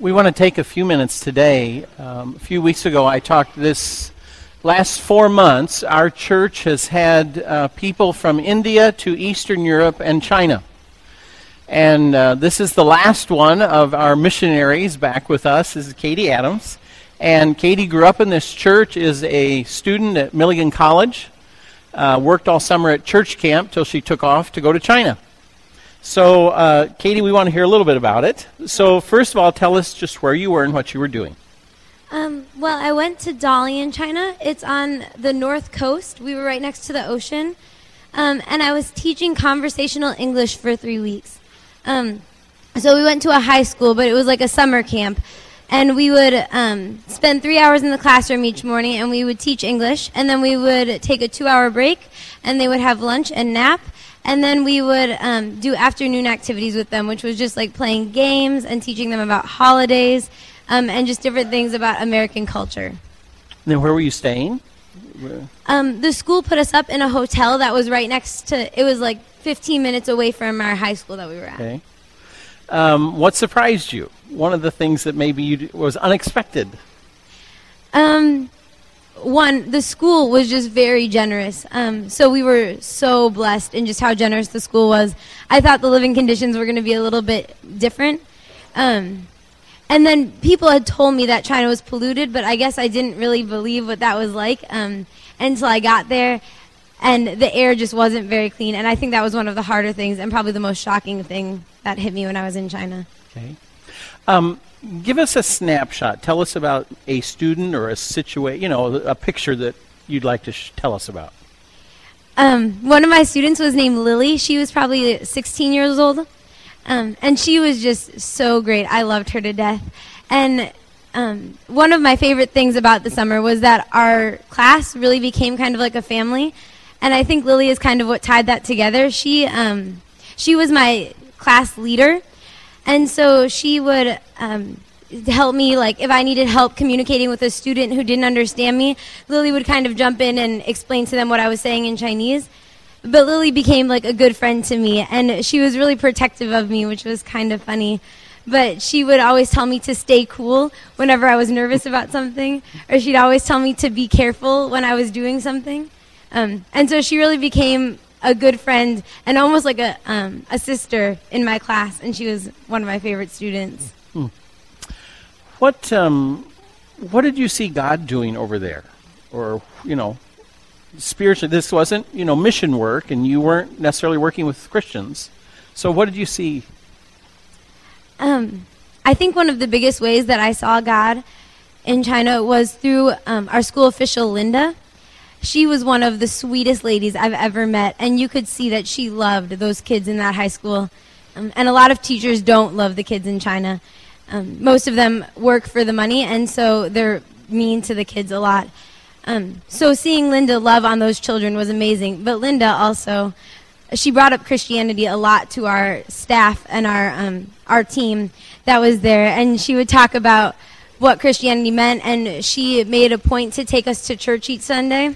we want to take a few minutes today. Um, a few weeks ago, I talked this last four months. Our church has had uh, people from India to Eastern Europe and China. And uh, this is the last one of our missionaries back with us. This is Katie Adams. And Katie grew up in this church, is a student at Milligan College, uh, worked all summer at church camp till she took off to go to China. So, uh, Katie, we want to hear a little bit about it. So, first of all, tell us just where you were and what you were doing. Um, well, I went to Dalian, China. It's on the north coast. We were right next to the ocean. Um, and I was teaching conversational English for three weeks. Um, so we went to a high school, but it was like a summer camp. And we would um, spend three hours in the classroom each morning, and we would teach English. And then we would take a two hour break, and they would have lunch and nap. And then we would um, do afternoon activities with them, which was just like playing games and teaching them about holidays um, and just different things about American culture. And then, where were you staying? Um, the school put us up in a hotel that was right next to, it was like 15 minutes away from our high school that we were at. Okay. Um, what surprised you? One of the things that maybe you d- was unexpected. Um, one, the school was just very generous. Um, so we were so blessed in just how generous the school was. I thought the living conditions were going to be a little bit different. Um, and then people had told me that China was polluted, but I guess I didn't really believe what that was like um, until I got there. And the air just wasn't very clean. And I think that was one of the harder things and probably the most shocking thing that hit me when I was in China. Okay. Um, give us a snapshot. Tell us about a student or a situation, you know, a picture that you'd like to sh- tell us about. Um, one of my students was named Lily. She was probably 16 years old. Um, and she was just so great. I loved her to death. And um, one of my favorite things about the summer was that our class really became kind of like a family. And I think Lily is kind of what tied that together. She, um, she was my class leader. And so she would um, help me, like, if I needed help communicating with a student who didn't understand me, Lily would kind of jump in and explain to them what I was saying in Chinese. But Lily became like a good friend to me, and she was really protective of me, which was kind of funny. But she would always tell me to stay cool whenever I was nervous about something, or she'd always tell me to be careful when I was doing something. Um, and so she really became a good friend and almost like a, um, a sister in my class, and she was one of my favorite students. What um, what did you see God doing over there, or you know, spiritually? This wasn't you know mission work, and you weren't necessarily working with Christians. So what did you see? Um, I think one of the biggest ways that I saw God in China was through um, our school official, Linda. She was one of the sweetest ladies I've ever met, and you could see that she loved those kids in that high school. Um, and a lot of teachers don't love the kids in China. Um, most of them work for the money, and so they're mean to the kids a lot. Um, so seeing Linda love on those children was amazing. But Linda also, she brought up Christianity a lot to our staff and our um, our team that was there, and she would talk about what Christianity meant, and she made a point to take us to church each Sunday.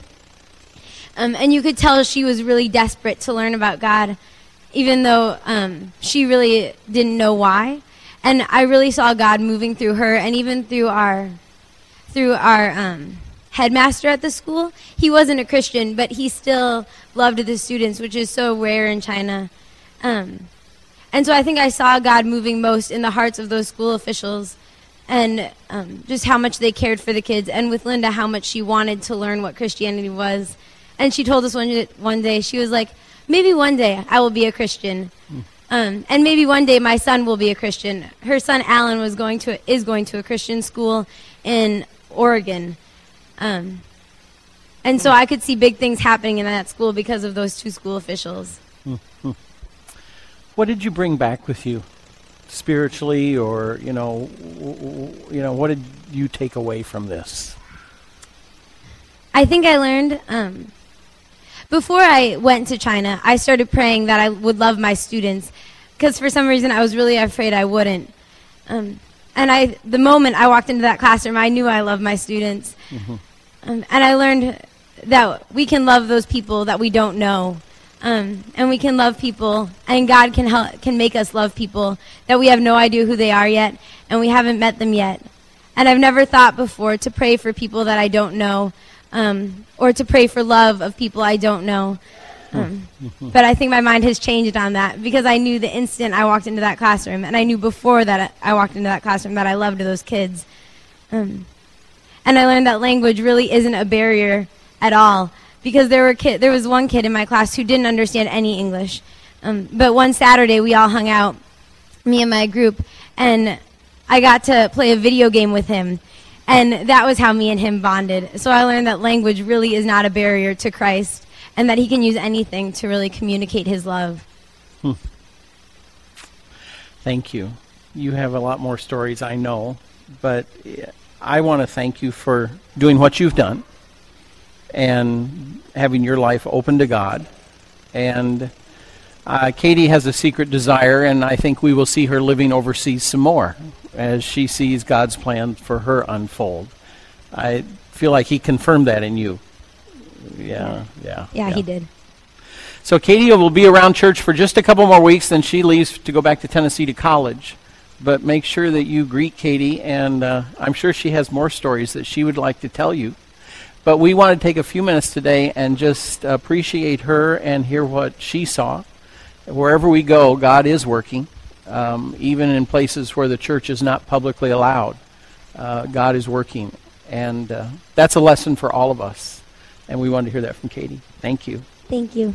Um, and you could tell she was really desperate to learn about God, even though um, she really didn't know why. And I really saw God moving through her, and even through our through our um, headmaster at the school. He wasn't a Christian, but he still loved the students, which is so rare in China. Um, and so I think I saw God moving most in the hearts of those school officials and um, just how much they cared for the kids. And with Linda, how much she wanted to learn what Christianity was. And she told us one, one day, she was like, maybe one day I will be a Christian. Um, and maybe one day my son will be a Christian. Her son Alan was going to is going to a Christian school in Oregon, um, and so I could see big things happening in that school because of those two school officials. What did you bring back with you, spiritually, or you know, w- w- you know, what did you take away from this? I think I learned um, before I went to China. I started praying that I would love my students because for some reason I was really afraid I wouldn't. Um, and I, the moment I walked into that classroom, I knew I loved my students. Um, and I learned that we can love those people that we don't know Um, and we can love people, and God can help, can make us love people that we have no idea who they are yet, and we haven't met them yet. And I've never thought before to pray for people that I don't know, um, or to pray for love of people I don't know. Um, but I think my mind has changed on that because I knew the instant I walked into that classroom, and I knew before that I walked into that classroom that I loved those kids. Um, and I learned that language really isn't a barrier at all because there were kid, there was one kid in my class who didn't understand any English. Um, but one Saturday we all hung out, me and my group, and I got to play a video game with him. And that was how me and him bonded. So I learned that language really is not a barrier to Christ and that he can use anything to really communicate his love. Hmm. Thank you. You have a lot more stories, I know, but I want to thank you for doing what you've done and having your life open to God. And uh, Katie has a secret desire, and I think we will see her living overseas some more as she sees God's plan for her unfold. I feel like He confirmed that in you. Yeah, yeah. Yeah, yeah. He did. So Katie will be around church for just a couple more weeks, then she leaves to go back to Tennessee to college. But make sure that you greet Katie, and uh, I'm sure she has more stories that she would like to tell you. But we want to take a few minutes today and just appreciate her and hear what she saw. Wherever we go, God is working, um, even in places where the church is not publicly allowed. Uh, God is working. And uh, that's a lesson for all of us. And we wanted to hear that from Katie. Thank you. Thank you.